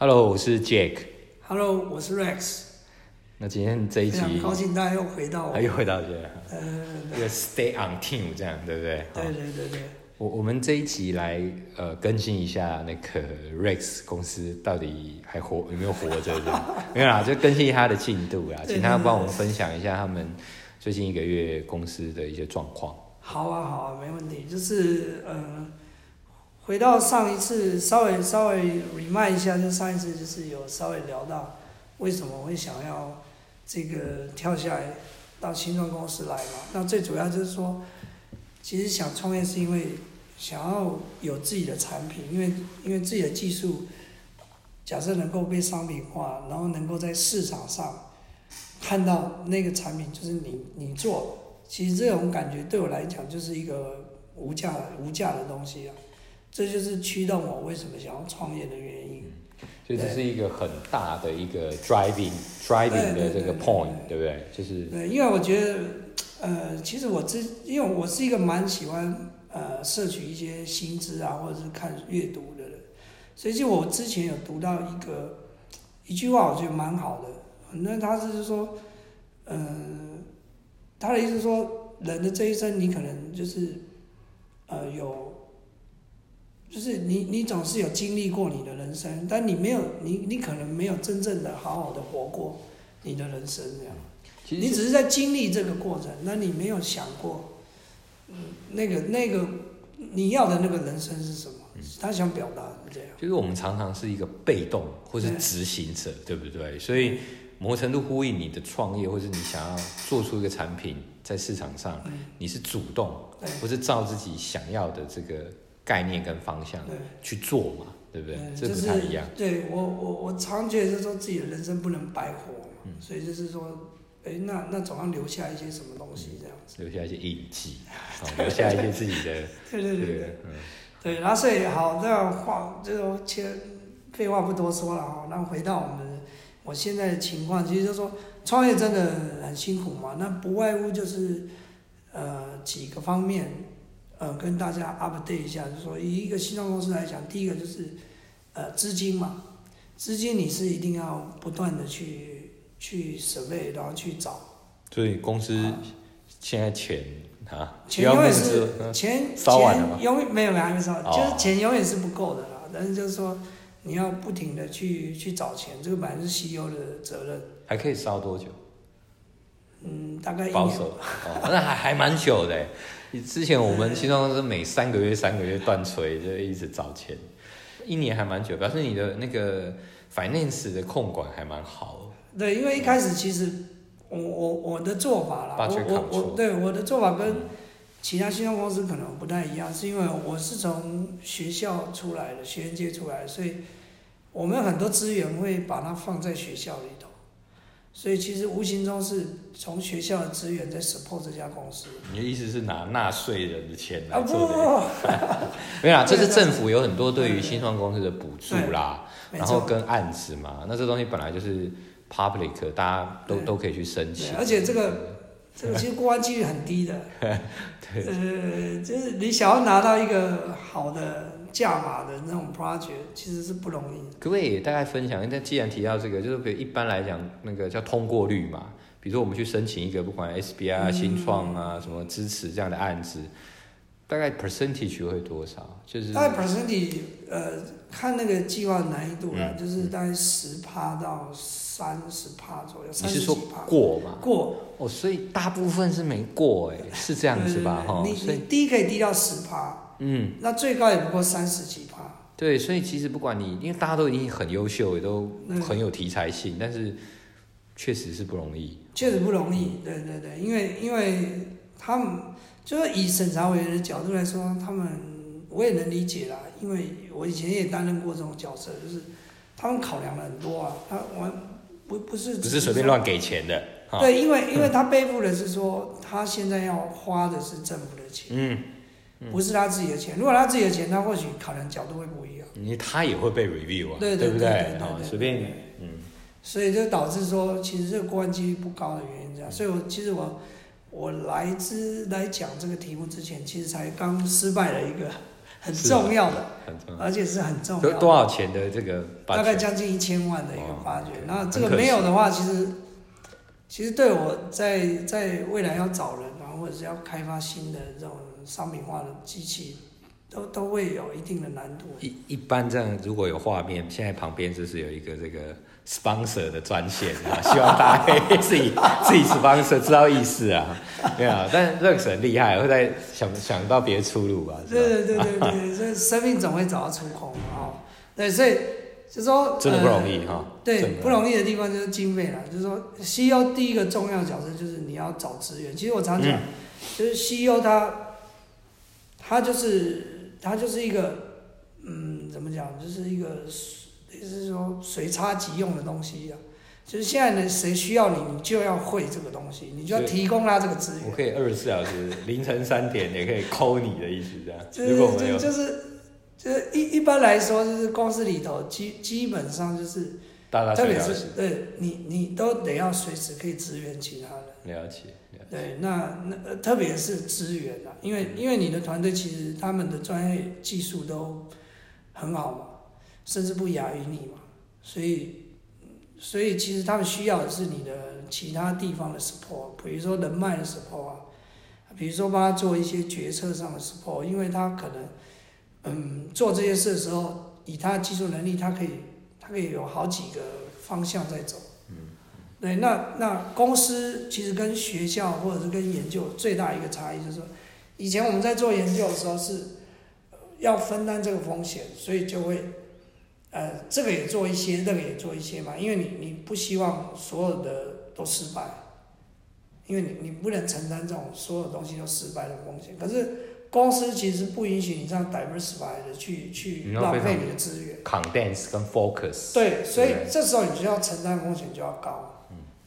Hello，我是 Jack。Hello，我是 Rex，那今天这一集高兴大家又回到又回到这呃，这个 Stay on Team 这样，对不对？对好对对对，我我们这一集来呃更新一下那个 Rex 公司到底还活有没有活着？没有啦，就更新一下他的进度啦，对请他帮我们分享一下他们最近一个月公司的一些状况。好啊好啊，没问题。就是呃，回到上一次，稍微稍微 remind 一下，就上一次就是有稍微聊到为什么会想要这个跳下来到新创公司来嘛。那最主要就是说，其实想创业是因为想要有自己的产品，因为因为自己的技术假设能够被商品化，然后能够在市场上看到那个产品就是你你做。其实这种感觉对我来讲就是一个无价无价的东西啊，这就是驱动我为什么想要创业的原因。所以这是一个很大的一个 driving driving 的这个 point，对不对？就是对，因为我觉得，呃，其实我之，因为我是一个蛮喜欢呃摄取一些新知啊，或者是看阅读的人，所以就我之前有读到一个一句话，我觉得蛮好的。那他是说，嗯、他的意思说，人的这一生，你可能就是，呃，有，就是你你总是有经历过你的人生，但你没有，你你可能没有真正的好好的活过你的人生这样。你只是在经历这个过程，那你没有想过，嗯，那个那个你要的那个人生是什么？他想表达的是这样。就是我们常常是一个被动或是执行者，对不对？所以某程度呼应你的创业，或是你想要做出一个产品在市场上，嗯你是主动，对不是照自己想要的这个概念跟方向去做嘛，对不对？这是不太一样。对我我我常觉得就是说自己的人生不能白活嘛，嗯所以就是说，哎，那那总要留下一些什么东西这样子。留下一些印记，啊，留下一些自己的 对对这个对对，嗯，对，然后所以好，那话这个其实废话不多说了哈，那回到我们我现在的情况，其实就是说创业真的很辛苦嘛，那不外乎就是呃几个方面，呃跟大家 update 一下，就是说以一个新创公司来讲，第一个就是呃资金嘛，资金你是一定要不断的去去 survey，然后去找，所以公司现在钱啊，钱永远是嗯钱烧完了吗钱永远没有没有还没烧，哦就是钱永远是不够的啦。但是就是说你要不停的去去找钱，这个本来是 CEO 的责任。还可以烧多久？嗯，大概一年保守哦，那还还蛮久的之前我们新创公司每三个月三个月断锤，就一直找钱，一年还蛮久，表示你的那个 finance 的控管还蛮好。对，因为一开始其实我我我的做法啦我我我对我的做法跟其他新创公司可能不太一样，是因为我是从学校出来的，学院界出来的，所以我们很多资源会把它放在学校里头，所以其实无形中是从学校的资源在 support 这家公司。你的意思是拿纳税人的钱来做的？不，没有啦，这是政府有很多对于新创公司的补助啦，然后跟案子嘛，那这东西本来就是 public，大家都都可以去申请。而且这个这个其实过关几率很低的。对呃，就是你想要拿到一个好的价码的那种 project，其实是不容易的。可不可以也大概分享？那既然提到这个，就是比如一般来讲，那个叫通过率嘛，比如说我们去申请一个不管 SBI 啊、嗯新创啊什么支持这样的案子，大概 percentage 会多少？就是大概 percentage，呃，看那个计划的难易度啦，嗯就是大概十趴到三十趴左右，你是说。过嘛？过，哦，所以大部分是没过，哎，是这样子吧？哈，你低可以低到十趴，嗯，那最高也不过三十几趴。对，所以其实不管你，因为大家都已经很优秀，也都嗯很有题材性，但是确实是不容易。确实不容易，对对对，因为因为他们就是以审查委员的角度来说，他们我也能理解啦，因为我以前也担任过这种角色，就是他们考量了很多啊，他我不不是不是随便乱给钱的，哈，对，因为因为他背负的是说他现在要花的是政府的钱，嗯，不是他自己的钱。如果他自己的钱，他或许考量角度会不一样。因为他也会被 review 啊，对对不对对随便你，嗯，所以就导致说，其实这个过关几率不高的原因这样。所以我其实我我来之来讲这个题目之前，其实才刚失败了一个很重要的，很重要。而且是很重要的。多多少钱的这个大概？将近一千万的一个哦发掘。后这个没有的话，其实其实对我在在未来要找人啊，或者是要开发新的这种商品化的机器，都都会有一定的难度。一一般这样，如果有画面，现在旁边就是有一个这个 sponsor 的专线啊，希望大家可以自己 自己 sponsor 知道意思啊，对啊。但 Rex 很厉害，会在想想到别的出路吧？对对对对对，所以生命总会找到出口嘛，哦，对，所以就说真的不容易呃哈。对不容易的地方就是经费啦。就是说，CEO 第一个重要角色就是你要找资源。其实我常讲，嗯就是 CEO 他，他就是他就是一个，嗯，怎么讲，就是一个就是说随插即用的东西啊。就是现在呢，谁需要你，你就要会这个东西，你就要提供他这个资源。我可以二十四小时凌晨三点也可以抠你的意思这样。就是就就是就是一一般来说，就是公司里头基基本上就是。大大特别是对你，你都得要随时可以支援其他人。了解。了解对，那那呃特别是资源啊，因为因为你的团队其实他们的专业技术都很好嘛，甚至不亚于你嘛，所以所以其实他们需要的是你的其他地方的 support，比如说人脉的 support 啊，比如说帮他做一些决策上的 support，因为他可能嗯做这些事的时候，以他的技术能力，他可以他可以有好几个方向在走。对，那那公司其实跟学校或者是跟研究最大一个差异就是说，以前我们在做研究的时候是呃要分担这个风险，所以就会呃这个也做一些，那个也做一些嘛，因为你你不希望所有的都失败，因为你你不能承担这种所有东西都失败的风险。可是公司其实不允许你这样 diversify 的去去浪费你的资源。condense 跟 focus。对，所以这时候你就要承担风险就要高。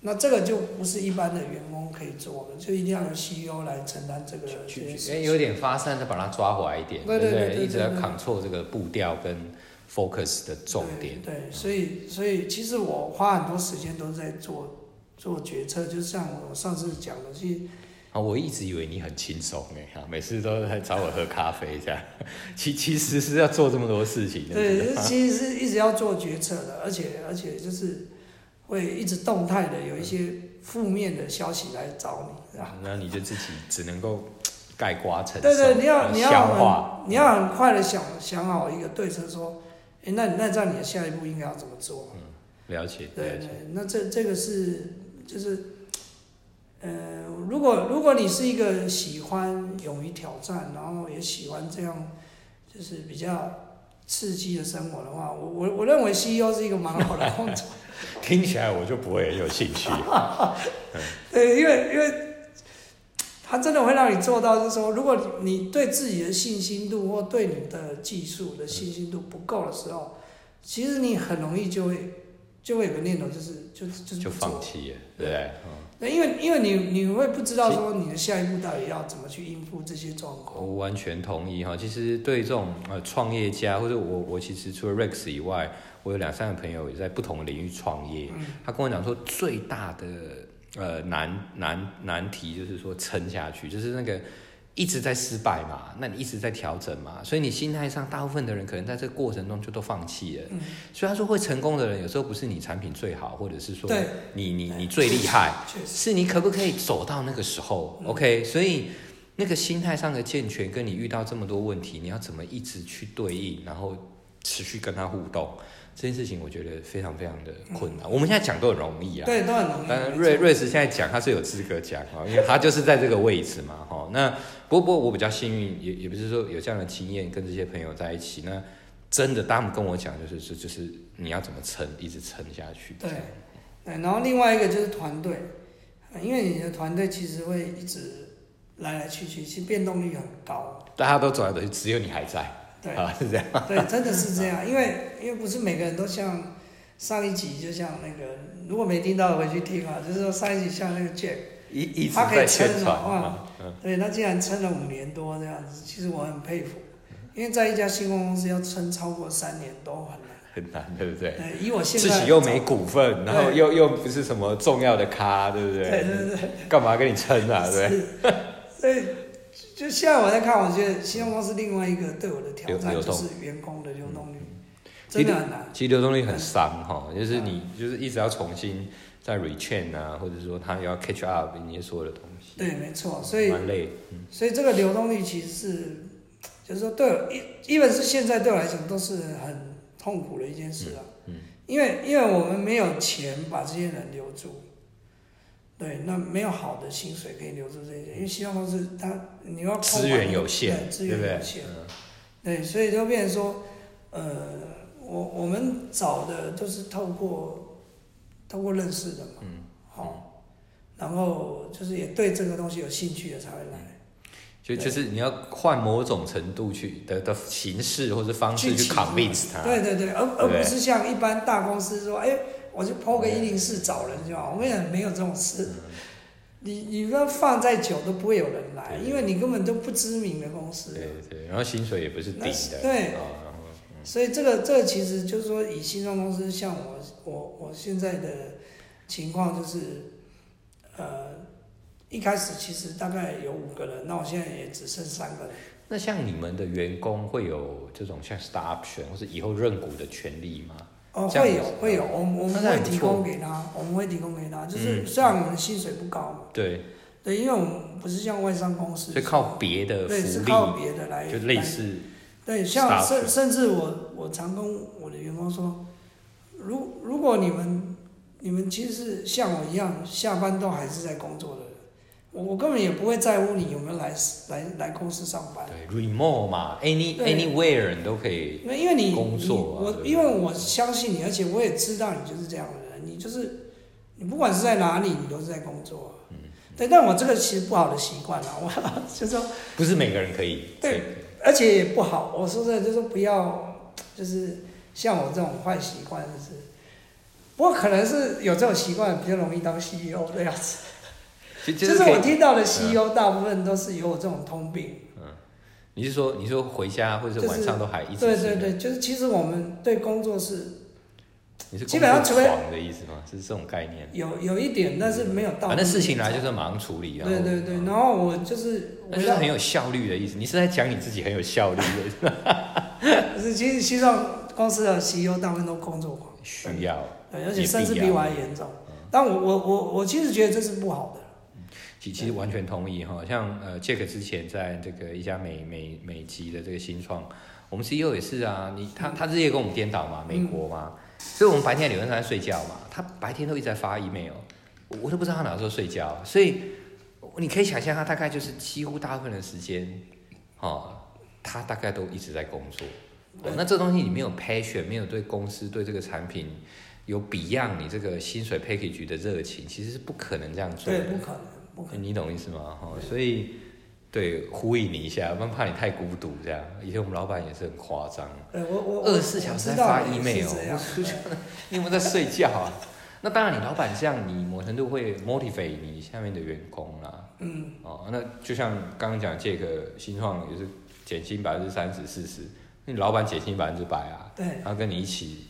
那这个就不是一般的员工可以做的，就一定要由 CEO 来承担这个这去去，件事哎，有点发散，再把它抓回来一点，对对不对？一直要对对 control 这个步调跟 focus 的重点。对，对所以所以其实我花很多时间都在做做决策，就像我上次讲的，其实啊，我一直以为你很轻松哎，啊，每次都来找我喝咖啡这样，其其实是要做这么多事情的。对，其实是一直要做决策的，而且而且就是会一直动态的有一些负面的消息来找你，是吧？那你就自己只能够盖瓜承受，对对，你要你要很你要很快的想想好一个对策，说，哎，那那这样你的下一步应该要怎么做？了解了解。对对，那这这个是就是，呃，如果如果你是一个喜欢勇于挑战，然后也喜欢这样就是比较刺激的生活的话，我我我认为 CEO 是一个蛮好的工作。听起来我就不会很有兴趣。对，因为因为他真的会让你做到，就是说，如果你对自己的信心度或对你的技术的信心度不够的时候，其实你很容易就会就会有个念头，就是就是就是就放弃了，对不对？嗯对，因为因为你你会不知道说你的下一步到底要怎么去应付这些状况。我完全同意哈。其实对这种呃创业家，或者我我其实除了 Rex 以外，我有两三个朋友也在不同的领域创业。嗯他跟我讲说，最大的呃难难难题就是说撑下去，就是那个一直在失败嘛，那你一直在调整嘛，所以你心态上，大部分的人可能在这个过程中就都放弃了。嗯。虽然说会成功的人，有时候不是你产品最好，或者是说对。你你你最厉害，是你可不可以走到那个时候、嗯。O k 所以那个心态上的健全，跟你遇到这么多问题，你要怎么一直去对应，然后持续跟他互动，这件事情我觉得非常非常的困难。我们现在讲都很容易啊，对，都很容易。当然瑞瑞士现在讲他是有资格讲啊，因为他就是在这个位置嘛，哈。那不过不过我比较幸运，也也不是说有这样的经验，跟这些朋友在一起，那真的他们跟我讲，就是是就是你要怎么撑，一直撑下去。对，对，然后另外一个就是团队，呃因为你的团队其实会一直来来去去，其实变动率很高。大家都走来走去，只有你还在对，啊，是这样。对，真的是这样，因为因为不是每个人都像上一集，就像那个，如果没听到回去听啊，就是说上一集像那个 Jack，一一直他可以在宣撑传哦哇啊，嗯，对他竟然撑了五年多这样子，其实我很佩服，因为在一家新公司要撑超过三年都很难。很难，对不对？对，以我现在自己又没股份，然后又又不是什么重要的咖，对不对？对对对，干嘛跟你撑啊？对不对？所以就现在我在看，我觉得新东方是另外一个对我的挑战就是员工的流动率，真的很难。其实流动率很伤哈，就是你就是一直要重新再 retrain 啊，或者说他要 catch up 你所有的东西，对，没错，所以蛮累。嗯。所以这个流动率其实是，就是说对我一，一本是现在对我来讲都是很痛苦的一件事啊。嗯因为因为我们没有钱把这些人留住，对，那没有好的薪水可以留住这些人，因为希望公司它你要控资源有限，对资源有限，？嗯对，所以就变成说，呃，我我们找的都是透过透过认识的嘛，嗯，好、然后就是也对这个东西有兴趣的才会来。就对就是你要换某种程度去的的形式或者方式去去 convince 他，对对对，而而不是像一般大公司说，哎，我就抛个一零四找人就好。我跟你讲，没有这种事。你你要放再久都不会有人来，因为你根本都不知名的公司。对对，然后薪水也不是顶那是的，对哦，然后所以这个这个其实就是说，以新创公司像我我我现在的情况就是，呃，一开始其实大概有五个人，那我现在也只剩三个人。那像你们的员工会有这种像 star option 或是以后认股的权利吗？哦，会有会有，我们我们会提供给他，我们会提供给他，就是嗯。虽然我们的薪水不高嘛，对，对，因为我们不是像外商公司，是靠别的对是靠，别的来就类似。对，像甚甚至我我常跟我的员工说，如如果你们你们其实是像我一样下班都还是在工作的人，我我根本也不会在乎你有没有来来来公司上班，对 remote 嘛，any anywhere 你都可以，因为因为你工作啊我因为我相信你，而且我也知道你就是这样的人，你就是你不管是在哪里，你都是在工作。嗯，对，但我这个其实不好的习惯啊，我就说，不是每个人可以，对而且也不好。我说真的，就是不要，就是像我这种坏习惯，就是，不过可能是有这种习惯比较容易当 CEO 的样子。就就就是。我听到的 CEO 大部分都是有我这种通病。嗯你是说你说回家或者晚上都还一直是对对对，就是其实我们对工作是你是基本上除非狂的意思吗？是这种概念。有有一点，但是没有到。反正事情来就是马上处理，然后对对对，然后我就是那就是很有效率的意思。你是在讲你自己很有效率的，就 是其实西藏公司的 CEO 大部分都工作狂，需要。对，而且甚至比我还严重。但我我我我其实觉得这是不好的。其其实完全同意哈，像呃，Jack 之前在这个一家美美美籍的这个新创，我们 CEO 也是啊，你他他日夜跟我们颠倒嘛，美国嘛，所以我们白天理论上在睡觉嘛，他白天都一直在发 email，我我都不知道他哪时候睡觉，所以你可以想象他大概就是几乎大部分的时间，哦，他大概都一直在工作。哦、那这东西你没有 passion，没有对公司对这个产品有 beyond 你这个薪水 package 的热情，其实是不可能这样做的。对，不可能，不可能。你懂意思吗？哈，所以对呼应你一下，不然怕你太孤独这样。以前我们老板也是很夸张，对我我二十四小时在发 email，你有没有在睡觉啊？那当然，你老板这样，你某程度会 motivate 你下面的员工啦。嗯，哦，那就像刚刚讲这个新创也是减薪百分之三十、四十，你老板减薪百分之百啊，对，他跟你一起，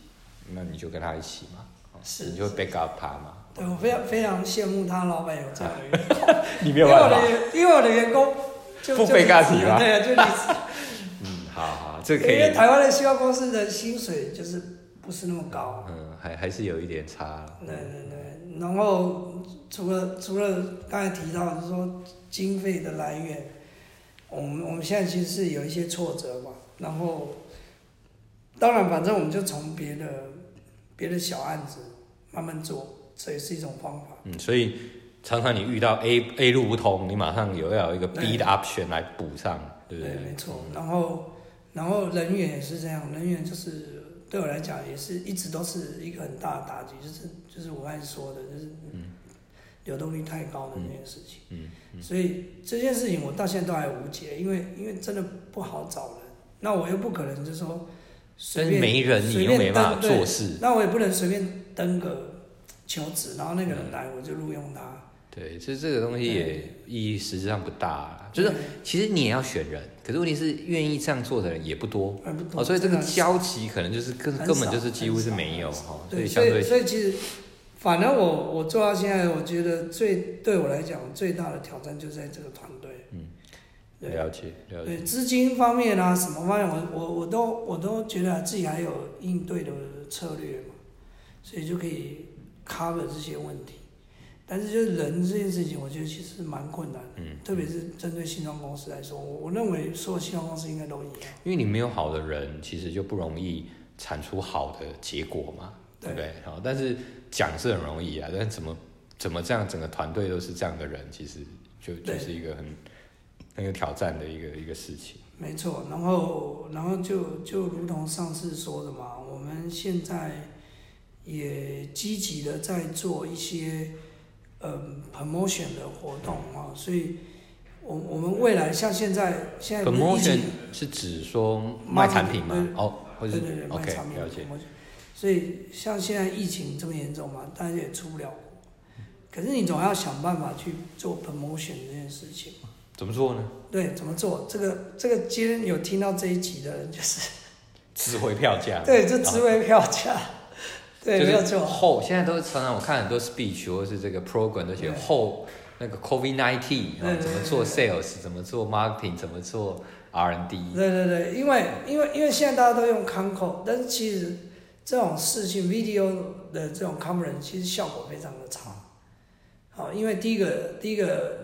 那你就跟他一起嘛，哦是你就会 back up 他嘛。对我非常非常羡慕他老板有这样的员工，你没因为我的因为我的员工就不就离被尬体吗职了对啊，就你。嗯，好好，这因可以。因为台湾的西瓜公司的薪水就是不是那么高。嗯，还还是有一点差。对对对，然后除了除了刚才提到，就是说经费的来源，我们我们现在其实是有一些挫折嘛，然后当然反正我们就从别的别的小案子慢慢做，这也是一种方法。嗯，所以常常你遇到 A A 路不通，你马上有要有一个 B 的 option 来补上，对不对，对？没错。然后然后人员也是这样，人员就是对我来讲也是一直都是一个很大的打击，就是就是我刚才说的，就是流动率太高的那件事情。嗯嗯所以这件事情我到现在都还无解，因为因为真的不好找人，那我又不可能就说随但是便没人，你又没办法做事。那我也不能随便登个求职，然后那个人来我就录用他。对，这这个东西也意义实质上不大啦。就是其实你也要选人，可是问题是愿意这样做的人也不多还不多哦，所以这个交集可能就是根根本就是几乎是没有哈，所对，所以以相对所以其实，反正我我做到现在，我觉得最对我来讲最大的挑战就在这个团队。嗯，对了解了解。对资金方面啊，什么方面，我我我都我都觉得自己还有应对的策略嘛，所以就可以 cover 这些问题。但是就是人这件事情，我觉得其实蛮困难的，嗯，特别是针对新创公司来说，我我认为所有新创公司应该都一样。因为你没有好的人，其实就不容易产出好的结果嘛，对不对？好，但是讲是很容易啊，但是怎么怎么这样，整个团队都是这样的人，其实就就是一个很很有挑战的一个一个事情。没错，然后然后就就如同上次说的嘛，我们现在也积极的在做一些嗯 promotion 的活动啊，所以我我们未来像现在现在疫 Promotion 情是指说卖产品吗哦，或者是对对对，卖产品了解。所以像现在疫情这么严重嘛，大家也出不了国，可是你总要想办法去做 promotion 这件事情嘛。怎么做呢？对，怎么做？这个这个今天有听到这一集的人，就是值回票价。对，这值回票价，对，就是没有错。后现在都常常我看很多 speech 或是这个 program 都写对后那个 COVID nineteen 怎么做 sales，怎么做 marketing，怎么做 R N D。对对对，因为因为因为现在大家都用 Conco，但是其实这种事情 video 的这种 conference 其实效果非常的差。好，因为第一个第一个，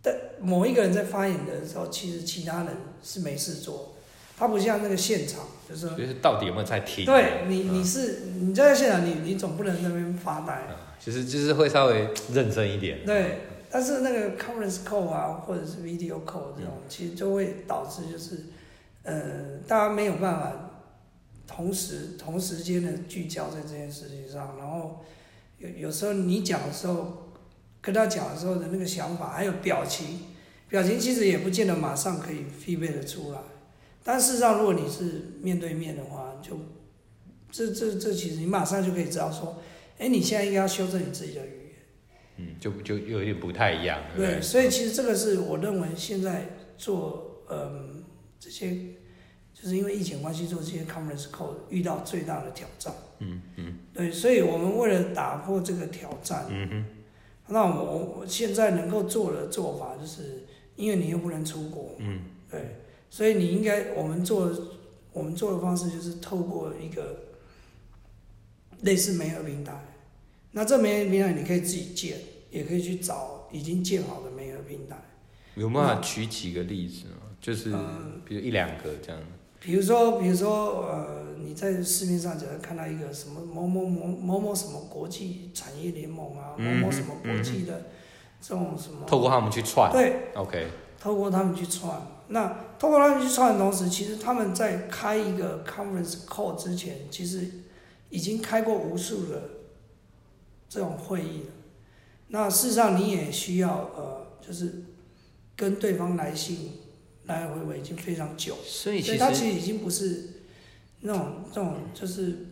但某一个人在发言的时候，其实其他人是没事做，他不像那个现场，就是，就是到底有没有在听？对你嗯你是你在现场，你你总不能在那边发呆。啊其实就是会稍微认真一点。对，但是那个 conference call 啊，或者是 video call 这种，其实就会导致就是，呃，大家没有办法同时同时间的聚焦在这件事情上，然后有有时候你讲的时候，跟他讲的时候的那个想法，还有表情，表情其实也不见得马上可以 feedback 的出来，但事实上，如果你是面对面的话，就这这这其实你马上就可以知道说，哎，你现在应该要修正你自己的语言。嗯，就就有点不太一样，对对，对？所以其实这个是我认为现在做嗯这些，就是因为疫情关系做这些 conference call 遇到最大的挑战。嗯嗯对，所以我们为了打破这个挑战，嗯哼，那我我我现在能够做的做法就是，因为你又不能出国，嗯对，所以你应该我们做我们做的方式就是透过一个类似媒合平台，那这媒合平台你可以自己建，也可以去找已经建好的媒合平台。有办法举几个例子吗？就是嗯比如一两个这样。比如说，比如说，呃，你在市面上只要看到一个什么某某某某某什么国际产业联盟啊，某嗯某什么国际的这种什么，透过他们去串对，，OK，透过他们去串。那透过他们去串的同时，其实他们在开一个 conference call 之前，其实已经开过无数的这种会议了。那事实上，你也需要呃，就是跟对方来信来来回回已经非常久。所以其实其实已经不是那种这种就是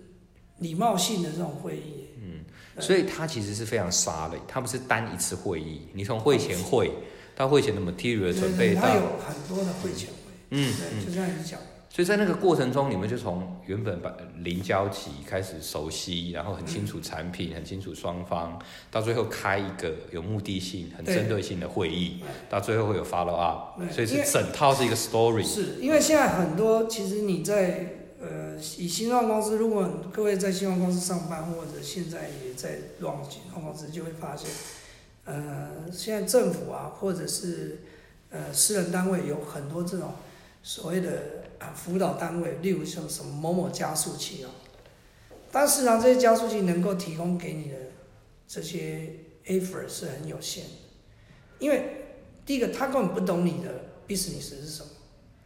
礼貌性的这种会议。嗯所以它其实是非常沙的，它不是单一次会议，你从会前会到会前的 material 准备到它，有很多的会前会，嗯对，就这样子讲。所以在那个过程中，你们就从原本把零交集开始熟悉，然后很清楚产品，很清楚双方，到最后开一个有目的性、很对针对性的会议，到最后会有 follow up，所以是整套是一个 story。是因为现在很多其实你在呃以新创公司，如果各位在新创公司上班，或者现在也在 run 新创公司，就会发现，呃，现在政府啊，或者是呃私人单位有很多这种所谓的啊辅导单位，例如像什么某某加速器啊，但事实上这些加速器能够提供给你的这些 effort 是很有限的，因为第一个他根本不懂你的 business 是什么。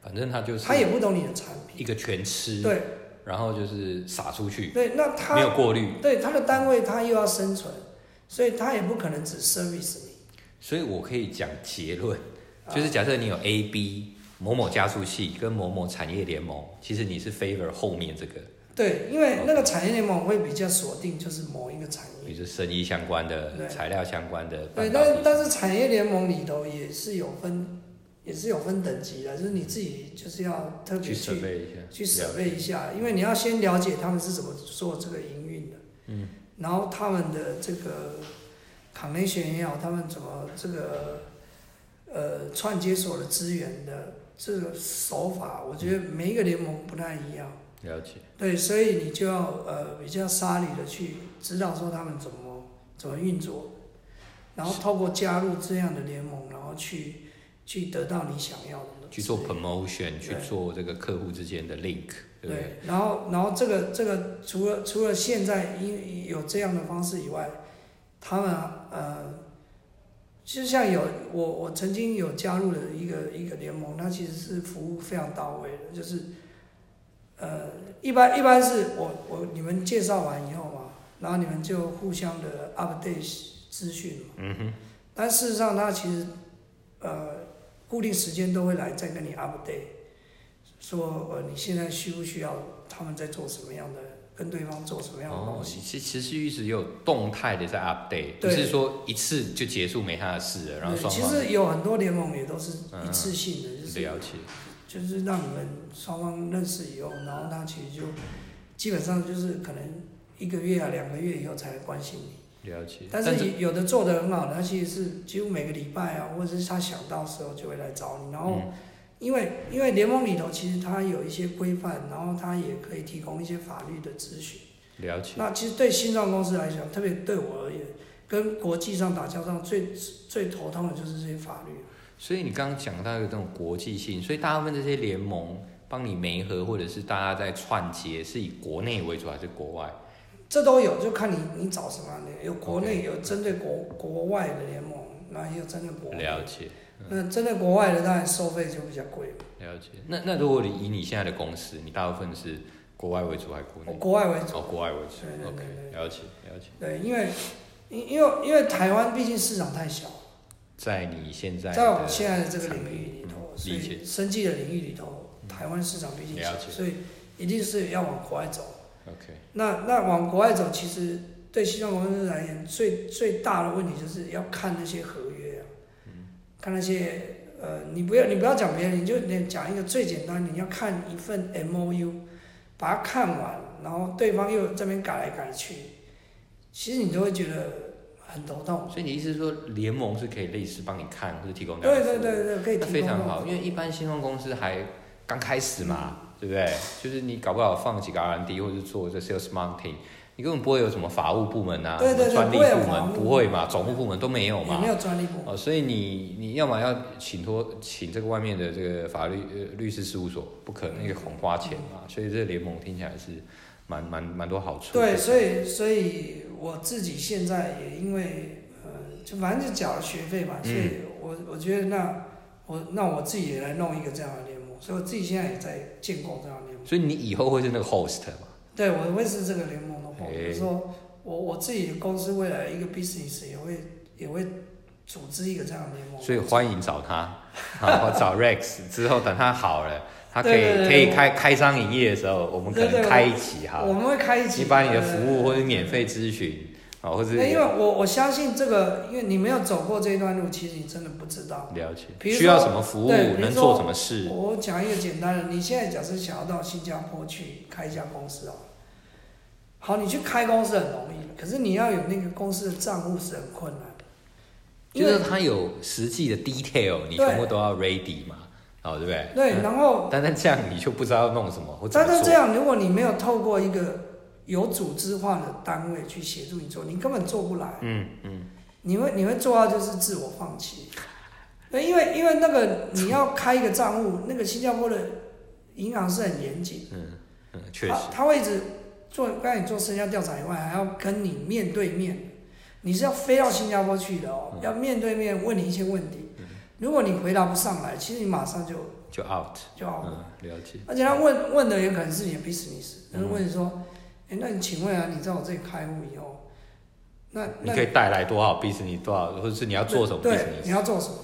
反正他就是他也不懂你的产品，一个全吃，对然后就是撒出去，对，那他没有过滤。对他的单位他又要生存，所以他也不可能只 service 你，所以我可以讲结论，啊。就是假设你有 A、B 某某加速器跟某某产业联盟，其实你是 favor 后面这个，对，因为那个产业联盟会比较锁定就是某一个产业，比如说生意相关的、材料相关的。对，但但是产业联盟里头也是有分，也是有分等级的，就是你自己就是要特别去准备一下，去准备一下，因为你要先了解他们是怎么做这个营运的，嗯，然后他们的这个 connection 也好，他们怎么这个呃串接所的资源的这个手法，我觉得每一个联盟不太一样。了解。对，所以你就要呃比较沙里的去知道说他们怎么怎么运作，然后透过加入这样的联盟，然后去去得到你想要的。去做 promotion，去做这个客户之间的 link，对不对？对，然后然后这个这个除了除了现在因有这样的方式以外，他们呃，就像有我我曾经有加入了一个一个联盟，它其实是服务非常到位的，就是呃一般一般是我我你们介绍完以后嘛，然后你们就互相的 update 资讯嘛，嗯哼，但事实上它其实呃。固定时间都会来再跟你 update，说呃你现在需不需要他们在做什么样的，跟对方做什么样的东西。其其实一直有动态的在 update，不是说一次就结束没他的事了，然后双方。其实有很多联盟也都是一次性的，就是了解，就是让你们双方认识以后，然后他其实就基本上就是可能一个月啊两个月以后才关心你。了解，但是有的做的很好的，他其实是几乎每个礼拜啊，或者是他想到时候就会来找你。然后，因为因为联盟里头其实它有一些规范，然后它也可以提供一些法律的咨询。了解。那其实对新创公司来讲，特别对我而言，跟国际上打交道最最头痛的就是这些法律。所以你刚刚讲到有这种国际性，所以大部分这些联盟帮你媒合，或者是大家在串接，是以国内为主还是国外？这都有，就看你你找什么的，有国内有针对国国外的联盟，那也有针对国外。了解。那针对国外的，当然收费就比较贵。了解。那那如果你以你现在的公司，你大部分是国外为主还是国内？国外为主。哦，国外为主。对对对。了解了解。对，因为因因为因为台湾毕竟市场太小。在你现在。在我们现在的这个领域里头，所以生计的领域里头，台湾市场毕竟小，所以一定是要往国外走。OK，那那往国外走，其实对西方公司而言，最最大的问题就是要看那些合约啊，看那些呃，你不要你不要讲别人，你就你讲一个最简单，你要看一份 MOU，把它看完，然后对方又这边改来改去，其实你都会觉得很头痛。所以你意思是说，联盟是可以类似帮你看或者提供？对对对对，可以提供。非常好，因为一般新创公司还刚开始嘛。对不对？就是你搞不好放几个 R&D，或者是做这 sales marketing，你根本不会有什么法务部门啊，专利部门不会嘛，总务部门都没有嘛。没有专利部门。哦，所以你你要么要请托请这个外面的这个法律呃律师事务所，不可能那个很花钱嘛。所以这个联盟听起来是蛮蛮蛮多好处。对，所以所以我自己现在也因为呃，就反正就缴了学费嘛，所以我我觉得那我那我自己也来弄一个这样的。所以我自己现在也在建构这样联盟。所以你以后会是那个 host 吗？对，我会是这个联盟的 host。说我我自己的公司未来一个 business 也会也会组织一个这样的联盟。所以欢迎找他，然后找 Rex 之后等他好了，他可以可以开开商营业的时候，我们可能开一期哈。我们会开一期。你把你的服务或者免费咨询。啊，或者因为我我相信这个，因为你没有走过这一段路，其实你真的不知道。了解。需要什么服务？能做什么事？我讲一个简单的，你现在假设想要到新加坡去开一家公司哦，好，你去开公司很容易，可是你要有那个公司的账户是很困难。就是它有实际的 detail，你全部都要 ready 嘛，哦，对不对？对，然后。但是这样你就不知道要弄什么。但是这样，如果你没有透过一个。有组织化的单位去协助你做，你根本做不来。嗯嗯，你会你会做到就是自我放弃。对，因为因为那个你要开一个账户，那个新加坡的银行是很严谨。嗯嗯，确实。他会一直做，刚才你做身家调查以外，还要跟你面对面，你是要飞到新加坡去的哦，要面对面问你一些问题。如果你回答不上来，其实你马上就就 out，就 out。嗯，了解。而且他问问的也可能是你的 business，他问你说。哎，那你请问啊，你在我这里开户以后，那你可以带来多少 business 多少，或者是你要做什么 business？你要做什么？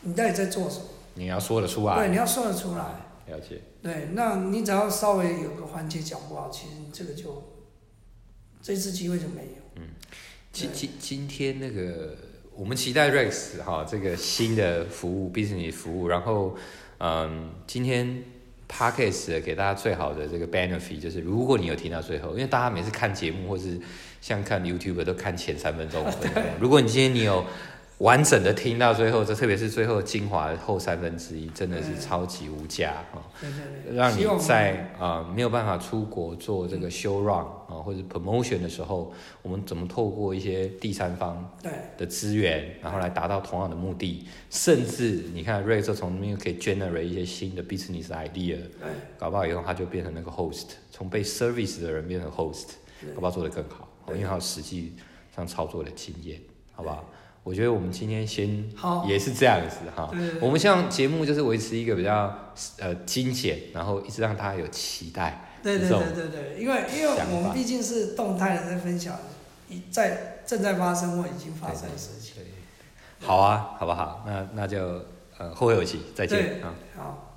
你到底在做什么？你要说得出来。对，你要说得出来。了解。对，那你只要稍微有个环节讲不好，其实这个就这次机会就没有。嗯，今今今天那个我们期待 Rex 哈，这个新的服务 business 服务，然后嗯，今天。Podcast 给大家最好的这个 benefit 就是，如果你有听到最后，因为大家每次看节目或是像看 YouTube 都看前三分钟、五分钟。如果你今天你有完整的听到最后，这特别是最后精华的后三分之一，真的是超级无价啊！对对对，让你在啊、没有办法出国做这个 show run 啊、或者 promotion 的时候，我们怎么透过一些第三方对。的资源，然后来达到同样的目的，甚至你看 Ray 就从那边可以 generate 一些新的 business idea，对。搞不好以后他就变成那个 host，从被 service 的人变成 host，对。搞不好做得更好，对。因为他有实际上操作的经验，好不好？我觉得我们今天先好，也是这样子哈。我们希望节目就是维持一个比较呃精简，然后一直让大家有期待。对对对对对，因为因为我们毕竟是动态的在分享，已在正在发生或已经发生的事情。好啊，好不好？那那就呃后会有期，再见啊。好。